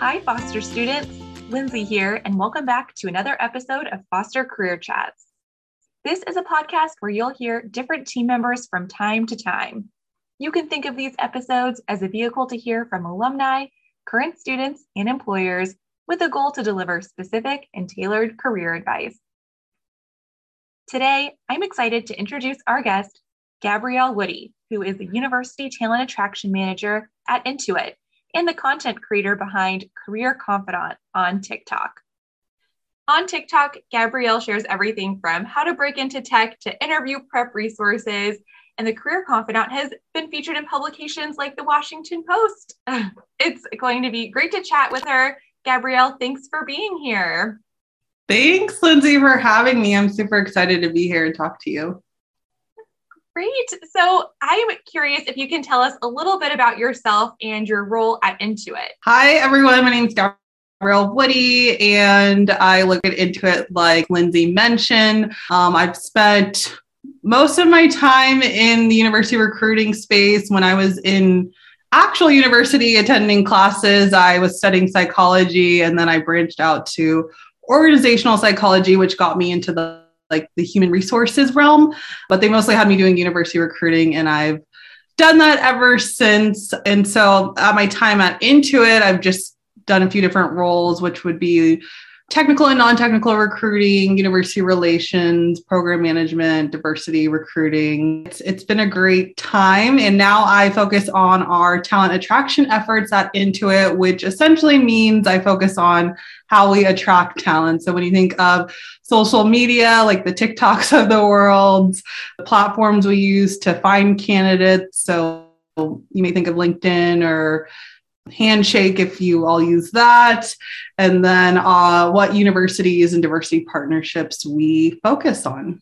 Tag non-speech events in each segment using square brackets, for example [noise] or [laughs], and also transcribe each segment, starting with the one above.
Hi, Foster students. Lindsay here, and welcome back to another episode of Foster Career Chats. This is a podcast where you'll hear different team members from time to time. You can think of these episodes as a vehicle to hear from alumni, current students, and employers with a goal to deliver specific and tailored career advice. Today, I'm excited to introduce our guest, Gabrielle Woody, who is the University Talent Attraction Manager at Intuit and the content creator behind Career Confidant on TikTok. On TikTok, Gabrielle shares everything from how to break into tech to interview prep resources. And the Career Confidant has been featured in publications like the Washington Post. [laughs] It's going to be great to chat with her. Gabrielle, thanks for being here. Thanks, Lindsay, for having me. I'm super excited to be here and talk to you. Great. So I'm curious if you can tell us a little bit about yourself and your role at Intuit. Hi, everyone. My name is Gabrielle Woody, and I look at Intuit like Lindsay mentioned. Um, I've spent most of my time in the university recruiting space when I was in actual university attending classes. I was studying psychology, and then I branched out to organizational psychology, which got me into the like the human resources realm, but they mostly had me doing university recruiting and I've done that ever since. And so at my time at Intuit, I've just done a few different roles, which would be technical and non-technical recruiting, university relations, program management, diversity recruiting. It's, it's been a great time. And now I focus on our talent attraction efforts at Intuit, which essentially means I focus on how we attract talent. So when you think of social media, like the TikToks [laughs] of the world, the platforms we use to find candidates. So you may think of LinkedIn or Handshake if you all use that. And then uh, what universities and diversity partnerships we focus on.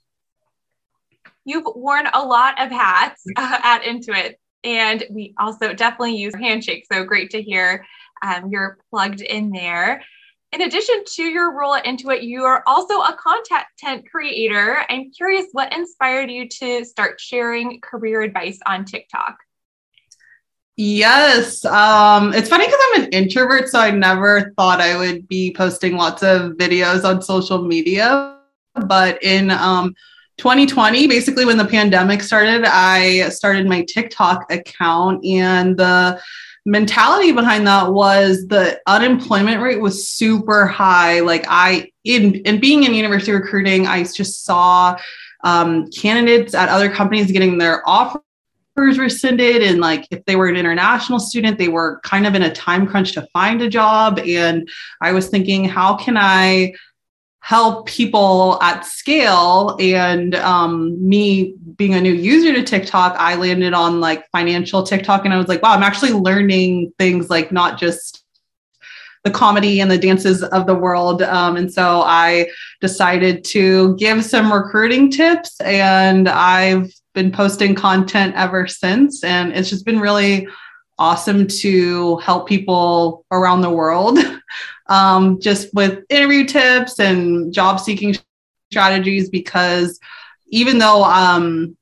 You've worn a lot of hats [laughs] uh, at Intuit, and we also definitely use Handshake. So great to hear um, you're plugged in there. In addition to your role at Intuit, you are also a content creator. I'm curious what inspired you to start sharing career advice on TikTok? Yes. Um, it's funny because I'm an introvert, so I never thought I would be posting lots of videos on social media. But in um, 2020, basically when the pandemic started, I started my TikTok account, and the mentality behind that was the unemployment rate was super high. Like I, in in being in university recruiting, I just saw um, candidates at other companies getting their offer rescinded and like if they were an international student they were kind of in a time crunch to find a job and i was thinking how can i help people at scale and um, me being a new user to tiktok i landed on like financial tiktok and i was like wow i'm actually learning things like not just the comedy and the dances of the world. Um, and so I decided to give some recruiting tips, and I've been posting content ever since. And it's just been really awesome to help people around the world [laughs] um, just with interview tips and job seeking strategies because even though um,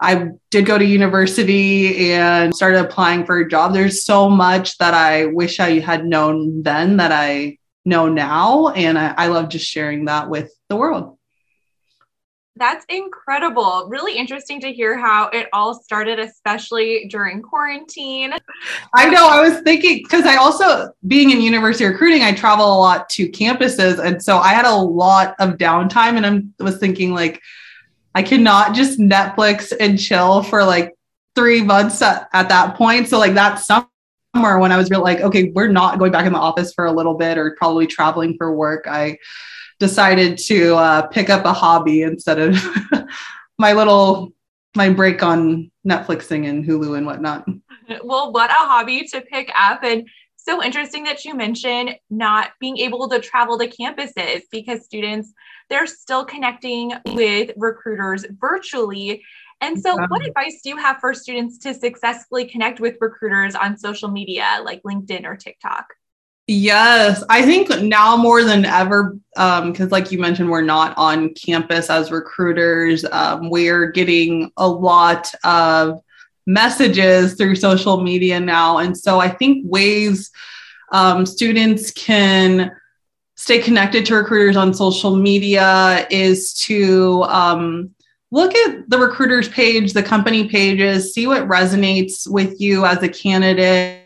I did go to university and started applying for a job, there's so much that I wish I had known then that I know now. And I, I love just sharing that with the world. That's incredible. Really interesting to hear how it all started, especially during quarantine. I know. I was thinking because I also, being in university recruiting, I travel a lot to campuses. And so I had a lot of downtime. And I was thinking, like, I cannot just Netflix and chill for like three months at, at that point. So, like, that summer when I was real, like, okay, we're not going back in the office for a little bit or probably traveling for work. I, decided to uh, pick up a hobby instead of [laughs] my little my break on Netflixing and Hulu and whatnot. [laughs] Well, what a hobby to pick up and so interesting that you mentioned not being able to travel to campuses because students they're still connecting with recruiters virtually. And so, what advice do you have for students to successfully connect with recruiters on social media like LinkedIn or TikTok? Yes, I think now more than ever, because um, like you mentioned, we're not on campus as recruiters. Um, we're getting a lot of messages through social media now. And so I think ways um, students can stay connected to recruiters on social media is to um, look at the recruiters page, the company pages, see what resonates with you as a candidate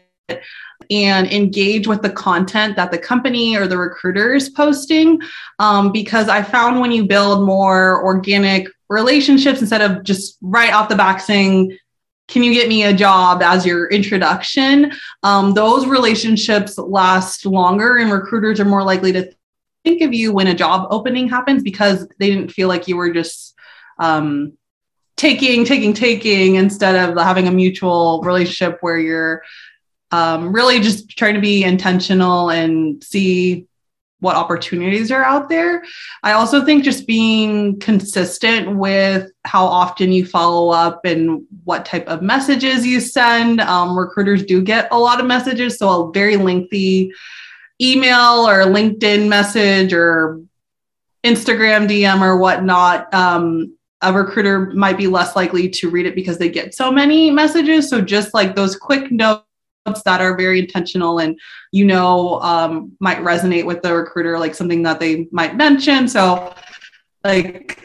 and engage with the content that the company or the recruiter is posting. Um, because I found when you build more organic relationships instead of just right off the back saying, can you get me a job as your introduction? Um, those relationships last longer, and recruiters are more likely to think of you when a job opening happens because they didn't feel like you were just um, taking, taking, taking instead of having a mutual relationship where you're um, really just trying to be intentional and see what opportunities are out there. I also think just being consistent with how often you follow up and what type of messages you send. Um, recruiters do get a lot of messages, so a very lengthy email or LinkedIn message or Instagram DM or whatnot. Um, a recruiter might be less likely to read it because they get so many messages. So just like those quick notes that are very intentional and you know um, might resonate with the recruiter like something that they might mention. So like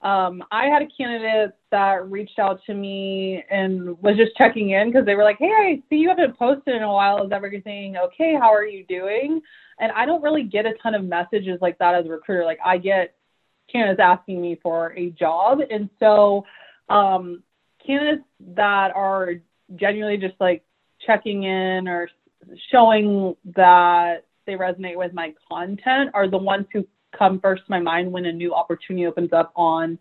um, i had a candidate that reached out to me and was just checking in because they were like hey i see you haven't posted in a while. Is everything okay? How are you doing? And i don't really get a ton of messages like that as a recruiter. Like i get candidates asking me for a job. And so um, candidates that are genuinely just like checking in or showing that they resonate with my content are the ones who come first to my mind when a new opportunity opens up on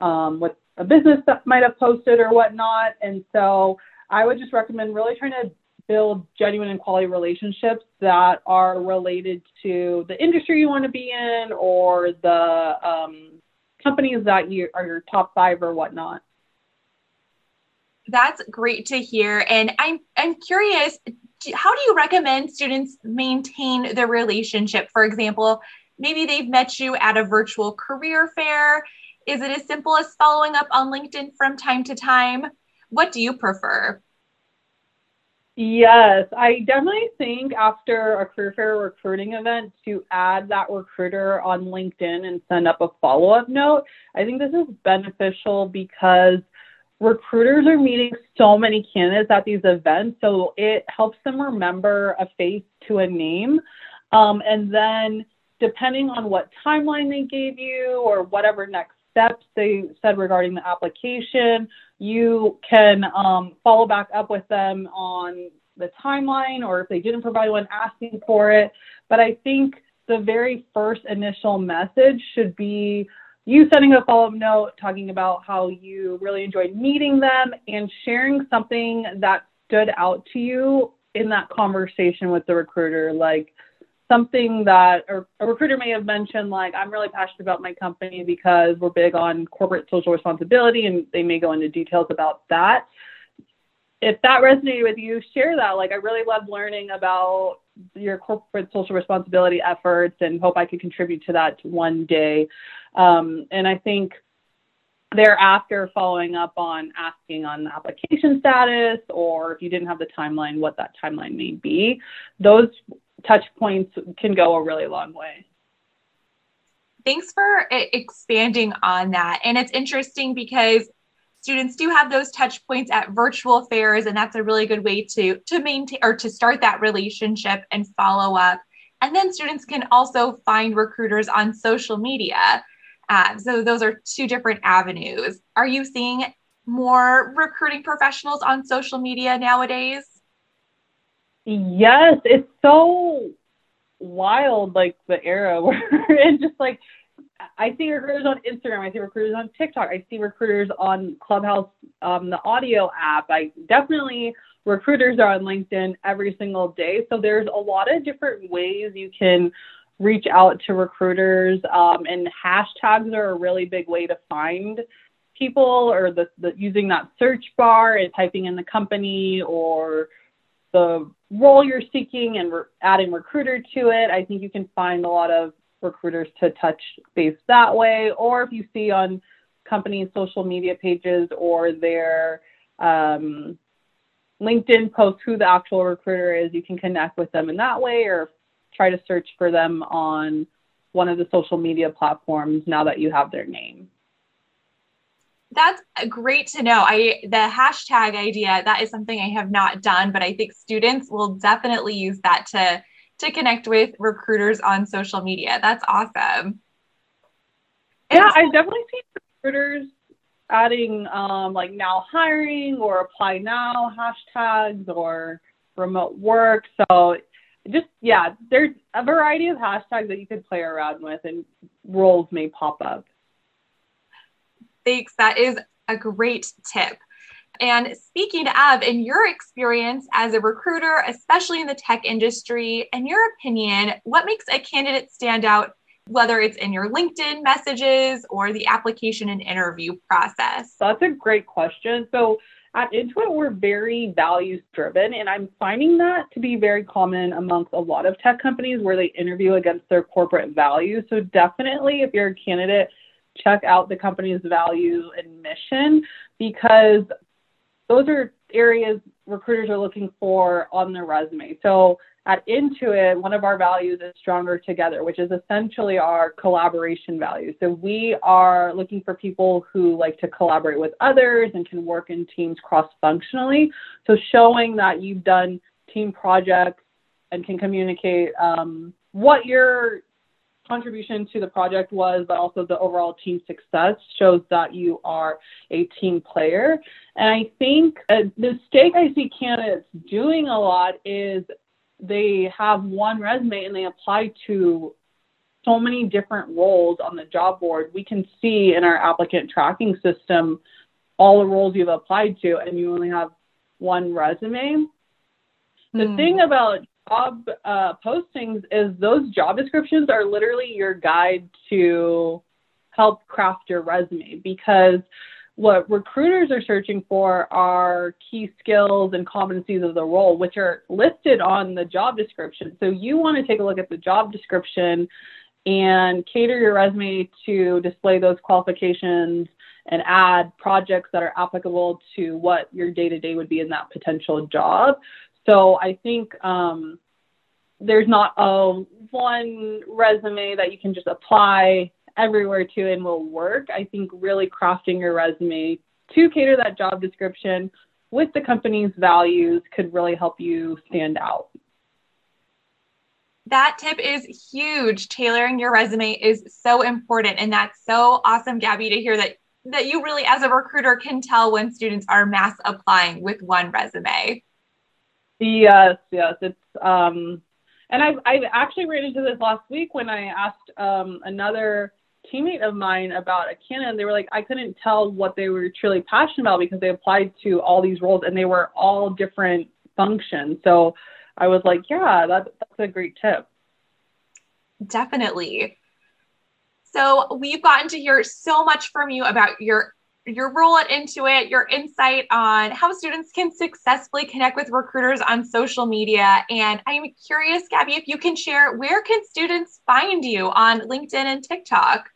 um, with a business that might have posted or whatnot. And so I would just recommend really trying to build genuine and quality relationships that are related to the industry you want to be in or the um, companies that you are your top five or whatnot. That's great to hear. And I'm I'm curious, how do you recommend students maintain their relationship? For example, maybe they've met you at a virtual career fair. Is it as simple as following up on LinkedIn from time to time? What do you prefer? Yes, I definitely think after a career fair recruiting event to add that recruiter on LinkedIn and send up a follow up note. I think this is beneficial because recruiters are meeting so many candidates at these events, so it helps them remember a face to a name. Um, and then, depending on what timeline they gave you or whatever next steps they said regarding the application, you can um, follow back up with them on the timeline or if they didn't provide one, asking for it. But I think the very first initial message should be you sending a follow up note talking about how you really enjoyed meeting them and sharing something that stood out to you in that conversation with the recruiter. Like something that a recruiter may have mentioned, like, I'm really passionate about my company because we're big on corporate social responsibility, and they may go into details about that. If that resonated with you, share that. Like, I really love learning about your corporate social responsibility efforts and hope I could contribute to that one day. Um, and I think thereafter, following up on asking on the application status or if you didn't have the timeline, what that timeline may be, those touch points can go a really long way. Thanks for expanding on that. And it's interesting because students do have those touch points at virtual fairs and that's a really good way to to maintain or to start that relationship and follow up. And then students can also find recruiters on social media. Uh, so those are two different avenues. Are you seeing more recruiting professionals on social media nowadays? Yes it's so wild like the era [laughs] where and just like I see recruiters on Instagram. I see recruiters on TikTok. I see recruiters on Clubhouse, um, the audio app. I definitely recruiters are on LinkedIn every single day. So there's a lot of different ways you can reach out to recruiters, um, and hashtags are a really big way to find people, or the, the using that search bar and typing in the company or the role you're seeking and re- adding recruiter to it. I think you can find a lot of recruiters to touch base that way, or if you see on companies' social media pages or their um, LinkedIn posts who the actual recruiter is, you can connect with them in that way or try to search for them on one of the social media platforms now that you have their name. That's great to know. I the hashtag idea that is something I have not done, but I think students will definitely use that to to connect with recruiters on social media. That's awesome. Yeah, I've definitely seen recruiters adding um, like now hiring or apply now hashtags or remote work. So just yeah, there's a variety of hashtags that you could play around with and roles may pop up. Thanks. That is a great tip. And speaking of, in your experience as a recruiter, especially in the tech industry, in your opinion, what makes a candidate stand out, whether it's in your LinkedIn messages or the application and interview process? That's a great question. So, at Intuit, we're very values driven, and I'm finding that to be very common amongst a lot of tech companies where they interview against their corporate values. So, definitely, if you're a candidate, check out the company's values and mission because those are areas recruiters are looking for on their resume. So at Intuit, one of our values is stronger together, which is essentially our collaboration value. So we are looking for people who like to collaborate with others and can work in teams cross functionally. So showing that you've done team projects and can communicate um, what your contribution to the project was, but also the overall team success shows that you are a team player. And I think a mistake I see candidates doing a lot is they have one resume and they apply to so many different roles on the job board. We can see in our applicant tracking system all the roles you've applied to, and you only have one resume. The mm. thing about job uh, postings is those job descriptions are literally your guide to help craft your resume because what recruiters are searching for are key skills and competencies of the role, which are listed on the job description. So you want to take a look at the job description and cater your resume to display those qualifications and add projects that are applicable to what your day to day would be in that potential job. So I think um, there's not a one resume that you can just apply everywhere to and will work. I think really crafting your resume to cater that job description with the company's values could really help you stand out. That tip is huge. Tailoring your resume is so important. And that's so awesome, Gabby, to hear that that you really as a recruiter can tell when students are mass applying with one resume. Yes, yes. It's um and I've I've actually ran into this last week when I asked um another teammate of mine about a canon. They were like, I couldn't tell what they were truly passionate about because they applied to all these roles and they were all different functions. So I was like, yeah, that, that's a great tip. Definitely. So we've gotten to hear so much from you about your your role at Intuit, your insight on how students can successfully connect with recruiters on social media. And I'm curious, Gabby, if you can share where can students find you on LinkedIn and TikTok?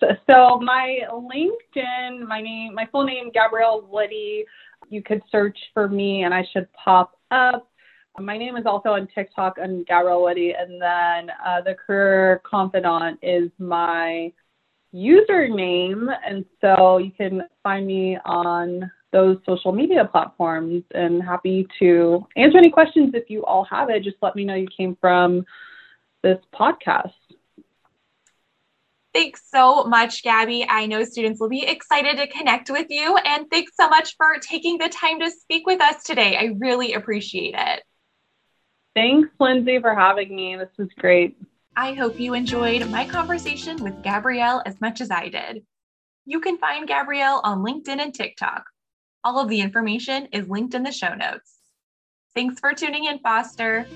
So my LinkedIn, my name, my full name, Gabrielle Woody. You could search for me, and I should pop up. My name is also on TikTok and Gabrielle Woody, and then uh, the Career Confidant is my username, and so you can find me on those social media platforms. And happy to answer any questions if you all have it. Just let me know you came from this podcast. Thanks so much, Gabby. I know students will be excited to connect with you. And thanks so much for taking the time to speak with us today. I really appreciate it. Thanks, Lindsay, for having me. This was great. I hope you enjoyed my conversation with Gabrielle as much as I did. You can find Gabrielle on LinkedIn and TikTok. All of the information is linked in the show notes. Thanks for tuning in, Foster.